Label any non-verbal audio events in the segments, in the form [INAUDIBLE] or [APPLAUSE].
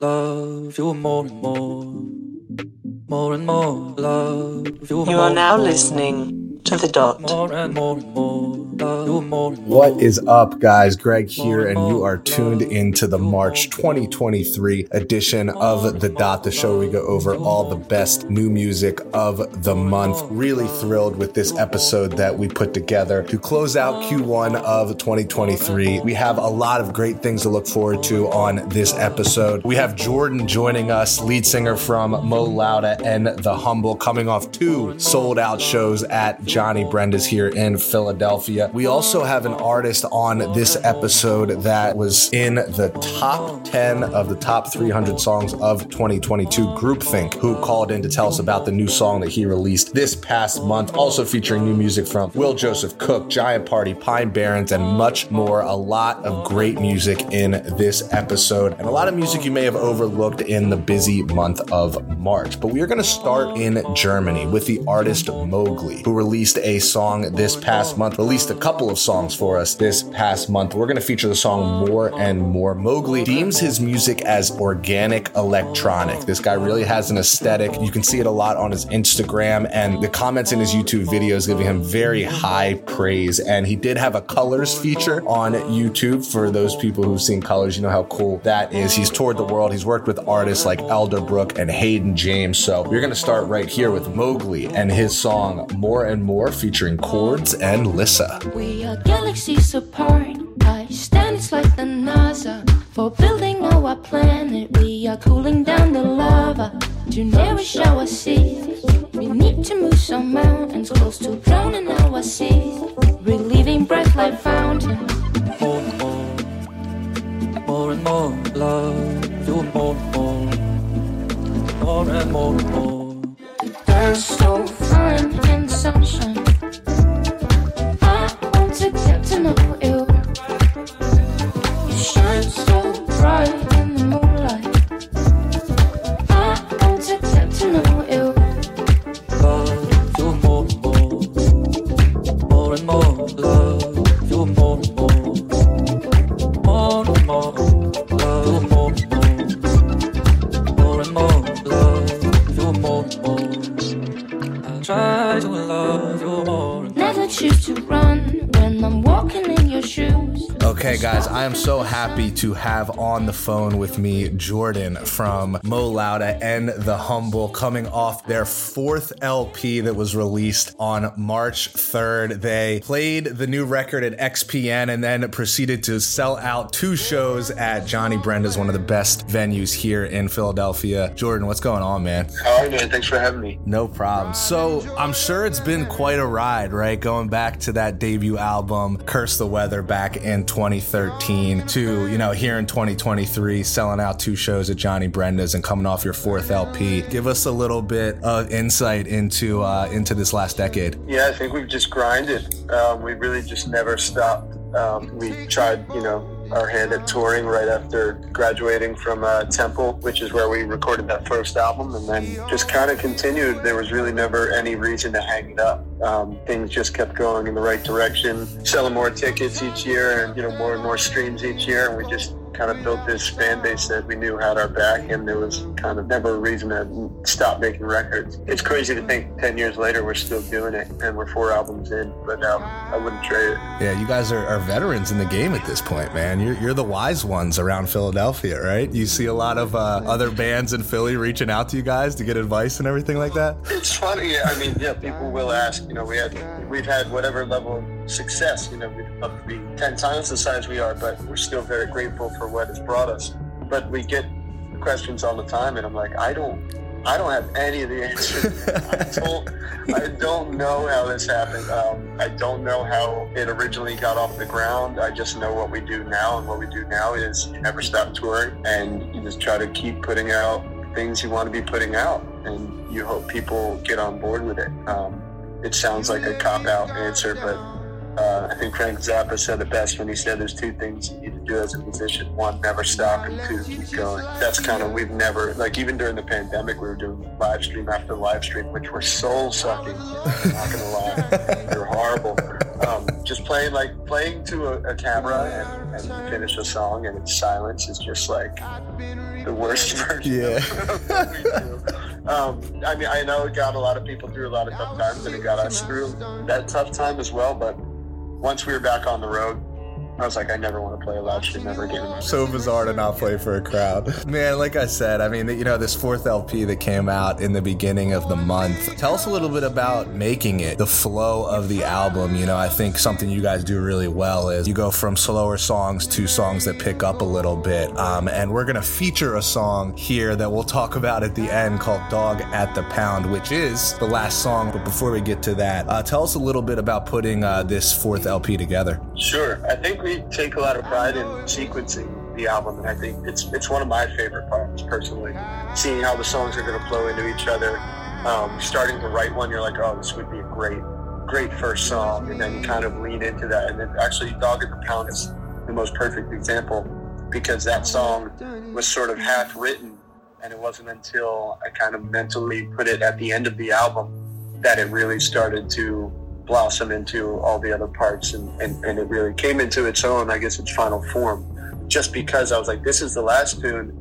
love you more and more, more and more, love you. You are now listening to the dot. More and more and more, What is up, guys? Greg here, and you are tuned into the March 2023 edition of The Dot, the show we go over all the best new music of the month. Really thrilled with this episode that we put together to close out Q1 of 2023. We have a lot of great things to look forward to on this episode. We have Jordan joining us, lead singer from Mo Lowda and The Humble, coming off two sold out shows at Johnny Brenda's here in Philadelphia. We also have an artist on this episode that was in the top 10 of the top 300 songs of 2022, Groupthink, who called in to tell us about the new song that he released this past month, also featuring new music from Will Joseph Cook, Giant Party, Pine Barons, and much more. A lot of great music in this episode, and a lot of music you may have overlooked in the busy month of March. But we are going to start in Germany with the artist Moglii, who released a song this past month, released a couple of songs for us this past month. We're going to feature the song More and More. Moglii deems his music as organic electronic. This guy really has an aesthetic. You can see it a lot on his Instagram, and the comments in his YouTube videos giving him very high praise. And he did have a colors feature on YouTube for those people who've seen colors. You know how cool that is. He's toured the world. He's worked with artists like Elderbrook and Hayden James. So we're going to start right here with Moglii and his song More and More featuring Kordz and Lissa. We are galaxies apart. I stand, it's like the NASA. For building our planet, we are cooling down the lava to nourish our seas. We need to move some mountains close to drowning our seas. Relieving breath like fountain. more and more, more and more, love you more and more, more and more and more. You're so fine in sunshine. To have on the phone with me Jordan from Mo Lowda and The Humble coming off their fourth LP that was released on March 3rd. They played the new record at XPN and then proceeded to sell out two shows at Johnny Brenda's, one of the best venues here in Philadelphia. Jordan, what's going on, man? How are you, man? Thanks for having me. No problem. So I'm sure it's been quite a ride, right? Going back to that debut album, Curse the Weather, back in 2013, to, you know, here in 2023, selling out two shows at Johnny Brenda's and coming off your fourth LP. Give us a little bit of insight into uh, into this last decade. Yeah, I think we've just grinded. Um, we really just never stopped. Um, we tried, you know, our hand at touring right after graduating from uh, Temple, which is where we recorded that first album, and then just kind of continued. There was really never any reason to hang it up. Um, things just kept going in the right direction, selling more tickets each year, and you know, more and more streams each year, and we just kind of built this fan base that we knew had our back, and there was kind of never a reason to stop making records. It's crazy to think 10 years later we're still doing it, and we're four albums in, but um, I wouldn't trade it. Yeah, you guys are, are veterans in the game at this point, man. You're, you're the wise ones around Philadelphia, right? You see a lot of uh, other bands in Philly reaching out to you guys to get advice and everything like that. It's funny. I mean, yeah, people will ask. You know, we had we've had whatever level of success. You know, we'd love to be ten times the size we are, but we're still very grateful for what it's brought us. But we get questions all the time, and I'm like, I don't, I don't have any of the answers. I [LAUGHS] don't, I don't know how this happened. Um, I don't know how it originally got off the ground. I just know what we do now, and what we do now is you never stop touring, and you just try to keep putting out things you want to be putting out, and you hope people get on board with it. Um, it sounds like a cop out answer, but Uh, I think Frank Zappa said it best when he said there's two things you need to do as a musician. One, never stop, and two, keep going. That's kind of, we've never, like even during the pandemic, we were doing live stream after live stream, which were soul sucking. Not gonna lie. They're horrible. Um, just playing like playing to a, a camera and, and finish a song and it's silence is just like the worst [LAUGHS] version Yeah. of what we do. Um, I mean, I know it got a lot of people through a lot of tough times, and it got us through that tough time as well. But once we were back on the road, I was like, I never want to play a live stream ever again. so bizarre to not play for a crowd. [LAUGHS] Man, like I said, I mean, you know, this fourth LP that came out in the beginning of the month. Tell us a little bit about making it, the flow of the album. You know, I think something you guys do really well is you go from slower songs to songs that pick up a little bit. Um, and we're going to feature a song here that we'll talk about at the end called Dog at the Pound, which is the last song. But before we get to that, uh, tell us a little bit about putting uh, this fourth LP together. Sure. I think we take a lot of pride in sequencing the album, and I think it's it's one of my favorite parts personally. Seeing how the songs are going to flow into each other. Um, starting to write one, you're like, oh, this would be a great, great first song, and then you kind of lean into that. And then actually, "Dog at the Pound" is the most perfect example because that song was sort of half written, and it wasn't until I kind of mentally put it at the end of the album that it really started to blossom into all the other parts and, and, and it really came into its own, I guess, its final form. Just because I was like, this is the last tune.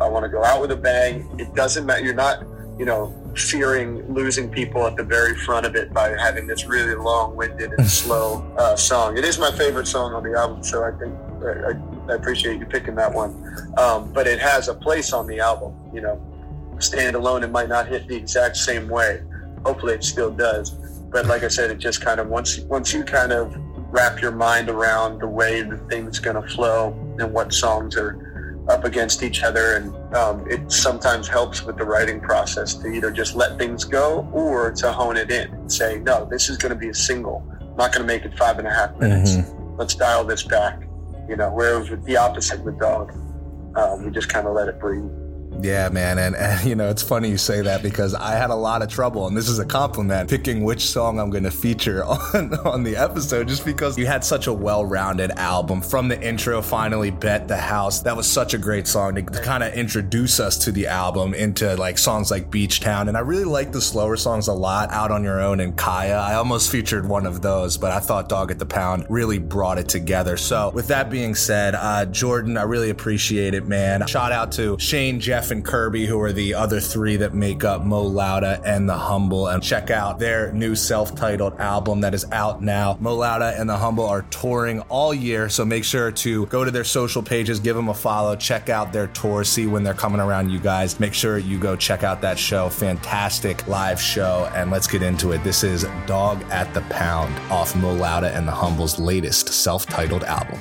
I want to go out with a bang. It doesn't matter. You're not, you know, fearing losing people at the very front of it by having this really long-winded and [LAUGHS] slow uh, song. It is my favorite song on the album, so I think I, I appreciate you picking that one. Um, but it has a place on the album. You know, stand alone, it might not hit the exact same way. Hopefully, it still does but like I said, it just kind of once once you kind of wrap your mind around the way the thing's going to flow and what songs are up against each other, and um, it sometimes helps with the writing process to either just let things go or to hone it in and say, no, this is going to be a single. I'm not going to make it five and a half minutes. Let's dial this back. You know, whereas with the opposite with dog, um, we just kind of let it breathe. Yeah, man. And, and, you know, it's funny you say that because I had a lot of trouble, and this is a compliment, picking which song I'm going to feature [LAUGHS] on, on the episode just because you had such a well rounded album. From the intro, finally, Bet the House. That was such a great song to, to kind of introduce us to the album into like songs like Beach Town. And I really like the slower songs a lot, Out on Your Own and Kaya. I almost featured one of those, but I thought Dog at the Pound really brought it together. So, with that being said, uh, Jordan, I really appreciate it, man. Shout out to Shane, Jeff, and Kirby, who are the other three that make up Mo Lowda and The Humble. And check out their new self titled album that is out now. Mo Lowda and The Humble are touring all year, so make sure to go to their social pages, give them a follow, check out their tour, see when they're coming around you guys. Make sure you go check out that show. Fantastic live show. And let's get into it. This is Dog at the Pound off Mo Lowda and The Humble's latest self titled album.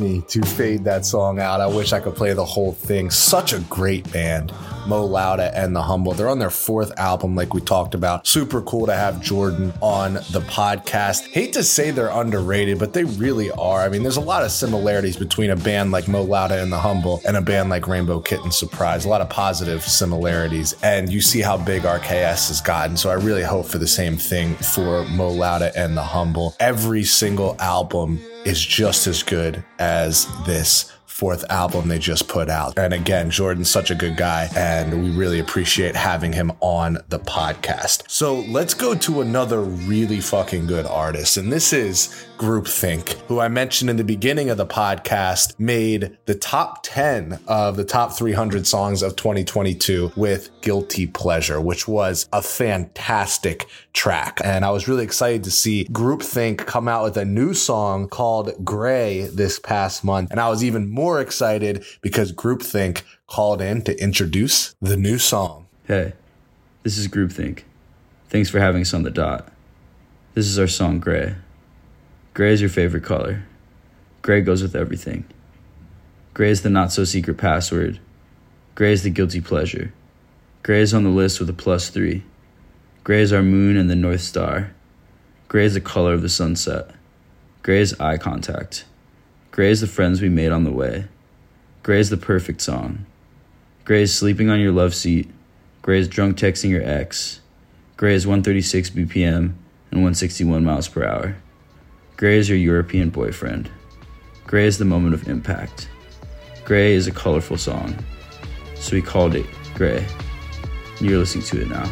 Me to fade that song out. I wish I could play the whole thing. Such a great band. Mo Lowda and The Humble. They're on their fourth album, like we talked about. Super cool to have Jordan on the podcast. Hate to say they're underrated, but they really are. I mean, there's a lot of similarities between a band like Mo Lowda and The Humble and a band like Rainbow Kitten Surprise. A lot of positive similarities. And you see how big RKS has gotten. So I really hope for the same thing for Mo Lowda and The Humble. Every single album is just as good as this fourth album they just put out. And again, Jordan's such a good guy, and we really appreciate having him on the podcast. So let's go to another really fucking good artist, and this is Groupthink, who I mentioned in the beginning of the podcast, made the top 10 of the top 300 songs of 2022 with Guilty Pleasure, which was a fantastic track. And I was really excited to see Groupthink come out with a new song called Gray this past month. And I was even more excited because Groupthink called in to introduce the new song. Hey, this is Groupthink. Thanks for having us on the dot. This is our song Gray. Gray is your favorite color. Gray goes with everything. Gray is the not so secret password. Gray is the guilty pleasure. Gray is on the list with a plus three. Gray is our moon and the North Star. Gray is the color of the sunset. Gray is eye contact. Gray is the friends we made on the way. Gray is the perfect song. Gray is sleeping on your love seat. Gray is drunk texting your ex. Gray is 136 BPM and 161 miles per hour. Gray is your European boyfriend. Gray is the moment of impact. Gray is a colorful song. So we called it Gray. You're listening to it now.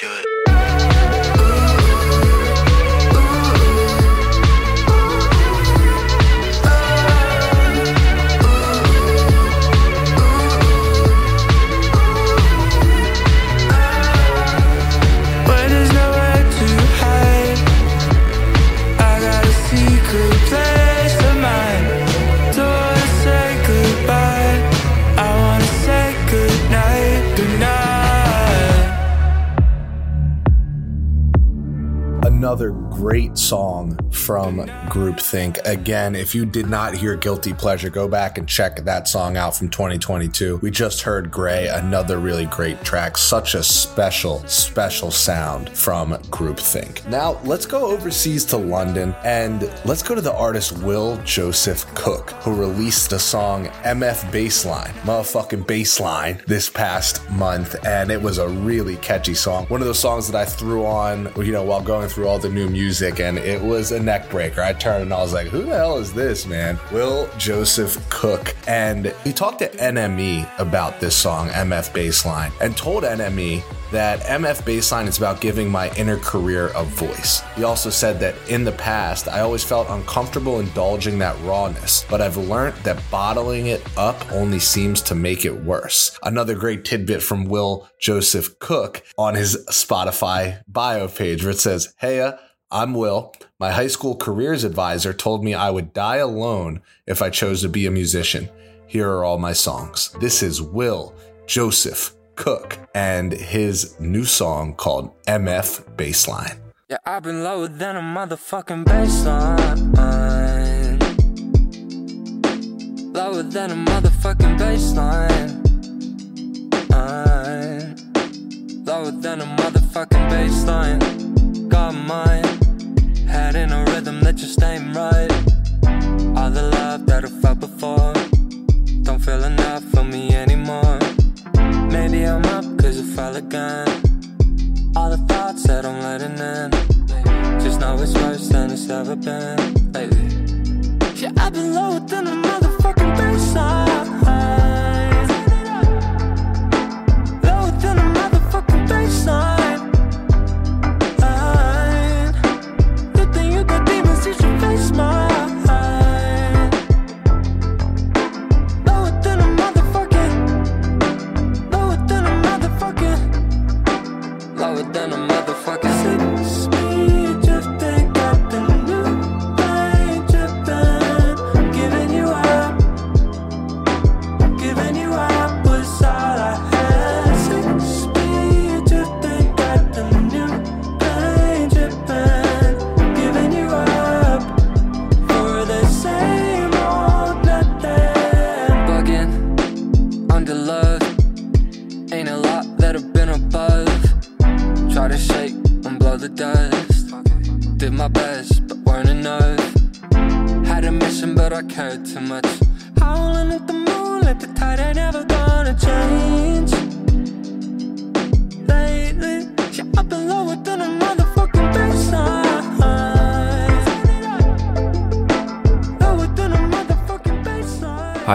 Do it. Another great song from Groupthink. Again, if you did not hear Guilty Pleasure, go back and check that song out from 2022. We just heard Gray, another really great track. Such a special, special sound from Groupthink. Now, let's go overseas to London and let's go to the artist Will Joseph Cook, who released the song MF Bassline, motherfucking Bassline, this past month. And it was a really catchy song. One of those songs that I threw on, you know, while going through all the new music, and it was a neck breaker. I turned and I was like, who the hell is this, man? Will Joseph Cook. And he talked to NME about this song, MF Bassline, and told NME that MF Bassline is about giving my inner career a voice. He also said that in the past, I always felt uncomfortable indulging that rawness, but I've learned that bottling it up only seems to make it worse. Another great tidbit from Will Joseph Cook on his Spotify bio page where it says, Hey, uh, I'm Will. My high school careers advisor told me I would die alone if I chose to be a musician. Here are all my songs. This is Will Joseph Cook and his new song called MF Bassline. Yeah, I've been lower than a motherfucking baseline. Lower than a motherfucking baseline.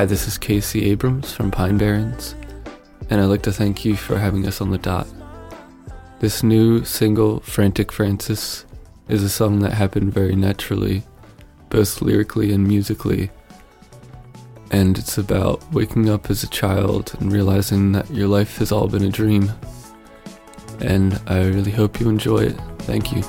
Hi, this is Casey Abrams from Pine Barons, and I'd like to thank you for having us on the dot. This new single, Frantic Francis, is a song that happened very naturally, both lyrically and musically. And it's about waking up as a child and realizing that your life has all been a dream. And I really hope you enjoy it. Thank you.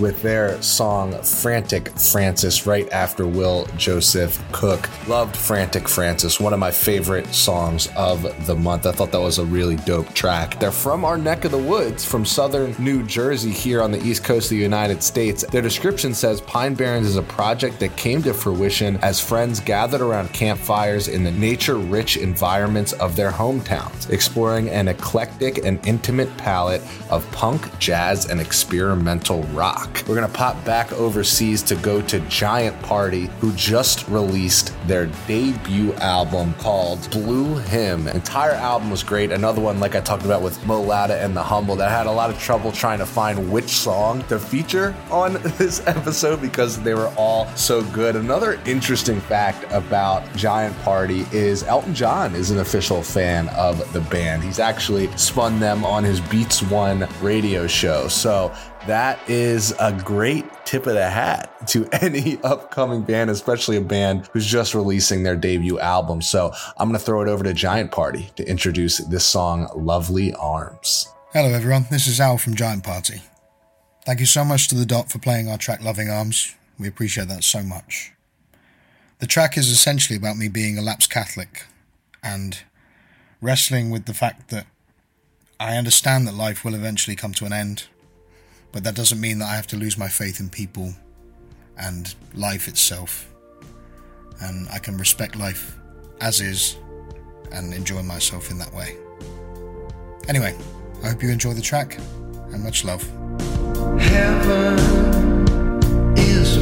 With their song Frantic Francis right after Will Joseph Cook. Loved Frantic Francis, one of my favorite songs of the month. I thought that was a really dope track. They're from our neck of the woods, from southern New Jersey, here on the east coast of the United States. Their description says Pine Barons is a project that came to fruition as friends gathered around campfires in the nature rich environments of their hometowns, exploring an eclectic and intimate palette of punk, jazz, and experimental rock. We're gonna pop back overseas to go to Giant Party, who just released their debut album called Blue Hymn. Entire album was great. Another one, like I talked about with Mo Lowda and The Humble, that had a lot of trouble trying to find which song to feature on [LAUGHS] this episode because they were all so good. Another interesting fact about Giant Party is Elton John is an official fan of the band. He's actually spun them on his Beats One radio show. So that is a great tip of the hat to [LAUGHS] any upcoming band, especially a band who's just releasing their debut album. So I'm going to throw it over to Giant Party to introduce this song, Lovely Arms. Hello, everyone. This is Al from Giant Party. Thank you so much to the Dot for playing our track Loving Arms. We appreciate that so much. The track is essentially about me being a lapsed Catholic and wrestling with the fact that I understand that life will eventually come to an end, but that doesn't mean that I have to lose my faith in people and life itself. And I can respect life as is and enjoy myself in that way. Anyway, I hope you enjoy the track and much love. Heaven is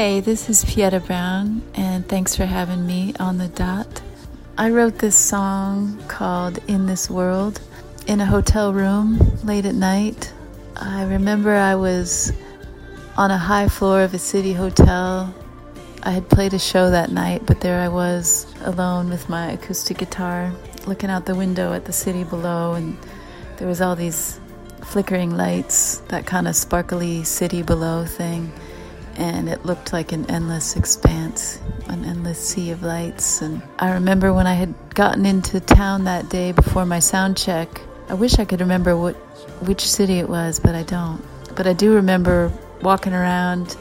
Hey, this is Pieta Brown, and thanks for having me on the dot. I wrote this song called In This World in a hotel room late at night. I remember I was on a high floor of a city hotel. I had played a show that night, but there I was alone with my acoustic guitar, looking out the window at the city below, and there was all these flickering lights, that kind of sparkly city below thing. And it looked like an endless expanse, an endless sea of lights. And I remember when I had gotten into town that day before my sound check, I wish I could remember what which city it was, but I don't. But I do remember walking around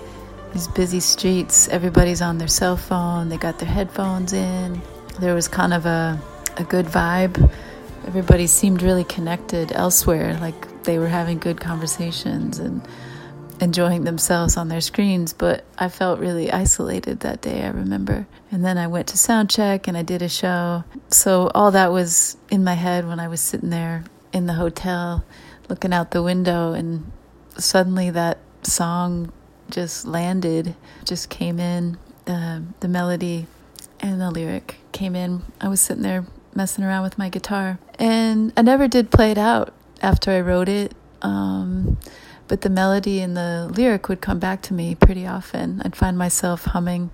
these busy streets. Everybody's on their cell phone, they got their headphones in. There was kind of a, a good vibe. Everybody seemed really connected elsewhere, like they were having good conversations and enjoying themselves on their screens, but I felt really isolated that day, I remember. And then I went to sound check and I did a show. So all that was in my head when I was sitting there in the hotel looking out the window and suddenly that song just landed, just came in. The the melody and the lyric came in. I was sitting there messing around with my guitar. And I never did play it out after I wrote it. Um, but the melody and the lyric would come back to me pretty often. I'd find myself humming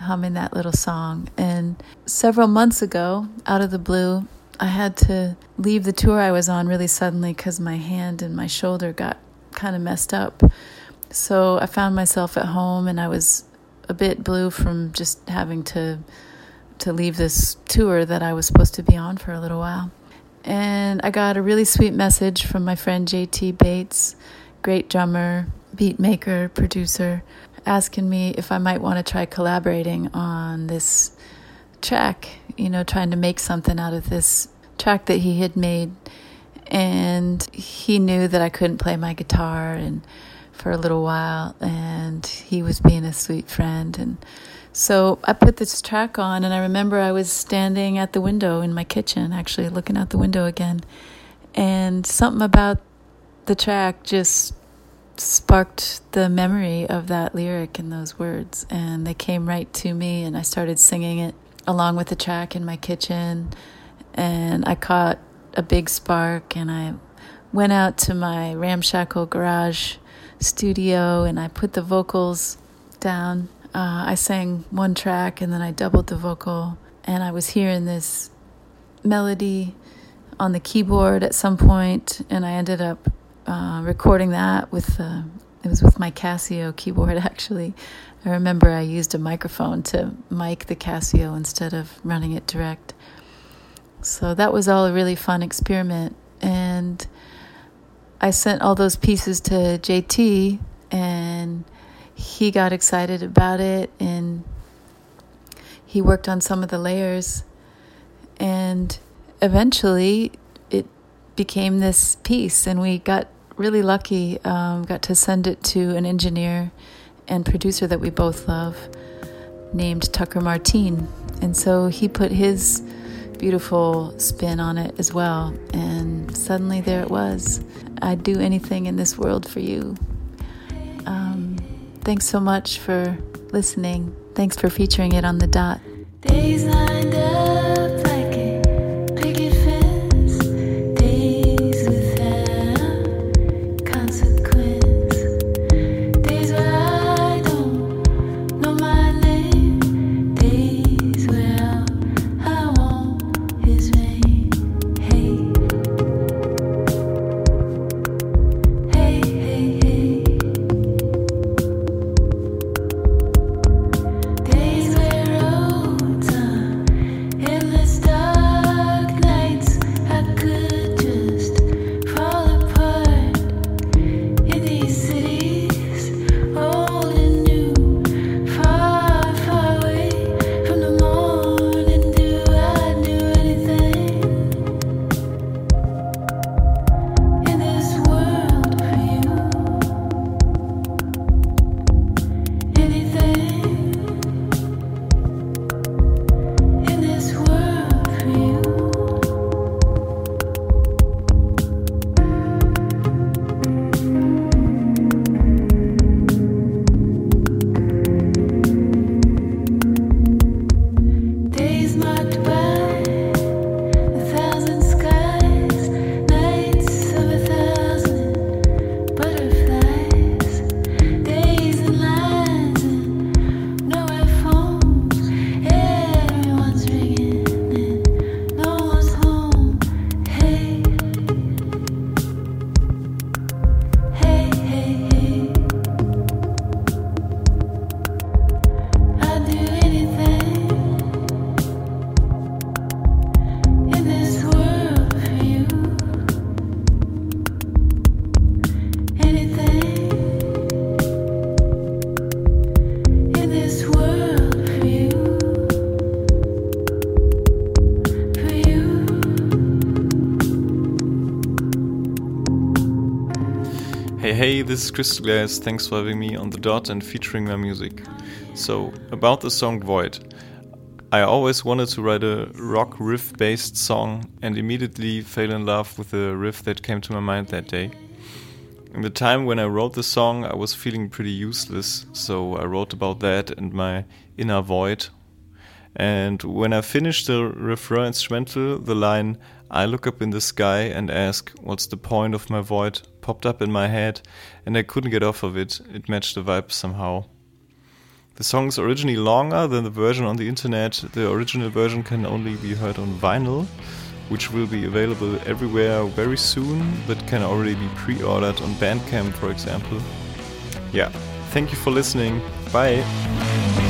humming that little song. And several months ago, out of the blue, I had to leave the tour I was on really suddenly because my hand and my shoulder got kind of messed up. So I found myself at home and I was a bit blue from just having to to leave this tour that I was supposed to be on for a little while. And I got a really sweet message from my friend JT Bates, great drummer, beat maker, producer, asking me if I might want to try collaborating on this track, you know, trying to make something out of this track that he had made. And he knew that I couldn't play my guitar and for a little while, and he was being a sweet friend. And so I put this track on, and I remember I was standing at the window in my kitchen, actually looking out the window again, and something about the track just sparked the memory of that lyric and those words, and they came right to me, and I started singing it along with the track in my kitchen, and I caught a big spark, and I went out to my ramshackle garage studio, and I put the vocals down. Uh, I sang one track, and then I doubled the vocal, and I was hearing this melody on the keyboard at some point, and I ended up uh, recording that with uh, it was with my Casio keyboard [LAUGHS] actually. I remember I used a microphone to mic the Casio instead of running it direct. So that was all a really fun experiment, and I sent all those pieces to JT, and he got excited about it, and he worked on some of the layers, and eventually it became this piece, and we got really lucky. Um, got to send it to an engineer and producer that we both love, named Tucker Martine, and so he put his beautiful spin on it as well. And suddenly there it was. I'd do anything in this world for you. Um, thanks so much for listening. Thanks for featuring it on the dot. This is Crystal Glass. Thanks for having me on the dot and featuring my music. So, about the song Void. I always wanted to write a rock riff based song and immediately fell in love with the riff that came to my mind that day. In the time when I wrote the song, I was feeling pretty useless, so I wrote about that and my inner void. And when I finished the refrain instrumental, the line, I look up in the sky and ask, What's the point of my void? Popped up in my head, and I couldn't get off of it. It matched the vibe somehow. The song is originally longer than the version on the internet. The original version can only be heard on vinyl, which will be available everywhere very soon, but can already be pre ordered on Bandcamp, for example. Yeah, thank you for listening. Bye.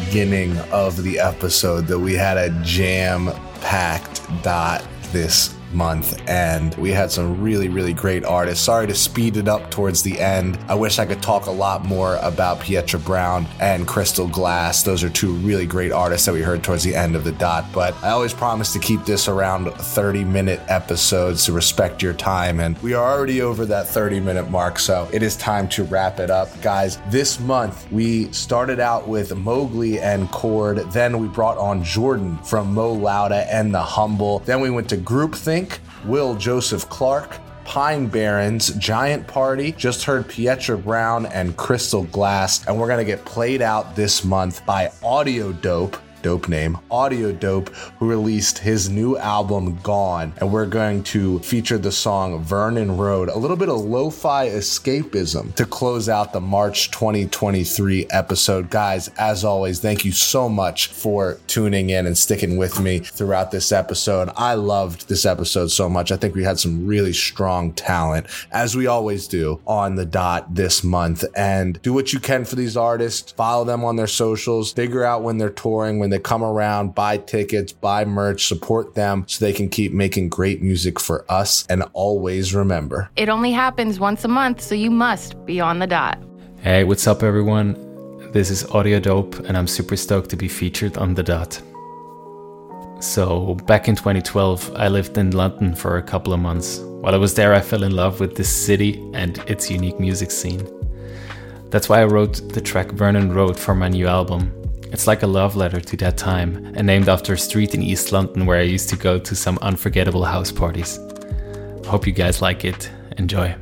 Beginning of the episode that we had a jam packed dot this month and we had some really really great artists. Sorry to speed it up towards the end. I wish i could talk a lot more about pieta brown and crystal glass. Those are two really great artists that we heard towards the end of the dot but i always promise to keep this around 30 minute episodes to respect your time and we are already over that 30 minute mark so it is time to wrap it up. Guys this month we started out with Moglii and Kordz then we brought on jordan from Mo Lowda and the humble then we went to groupthink Will Joseph Cook, Pine Barons, Giant Party, just heard Pieta Brown and Crystal Glass, and we're gonna get played out this month by Audio Dope. Dope name, Audio Dope, who released his new album Gone. And we're going to feature the song Vernon Road, a little bit of lo fi escapism to close out the March 2023 episode. Guys, as always, thank you so much for tuning in and sticking with me throughout this episode. I loved this episode so much. I think we had some really strong talent, as we always do on the dot this month. And do what you can for these artists, follow them on their socials, figure out when they're touring, when they come around, buy tickets, buy merch, support them so they can keep making great music for us. And always remember It only happens once a month, so you must be on the dot. Hey, what's up, everyone? This is Audio Dope, and I'm super stoked to be featured on The Dot. So, back in 2012, I lived in London for a couple of months. While I was there, I fell in love with this city and its unique music scene. That's why I wrote the track Vernon Road for my new album. It's like a love letter to that time, and named after a street in East London where I used to go to some unforgettable house parties. Hope you guys like it. Enjoy.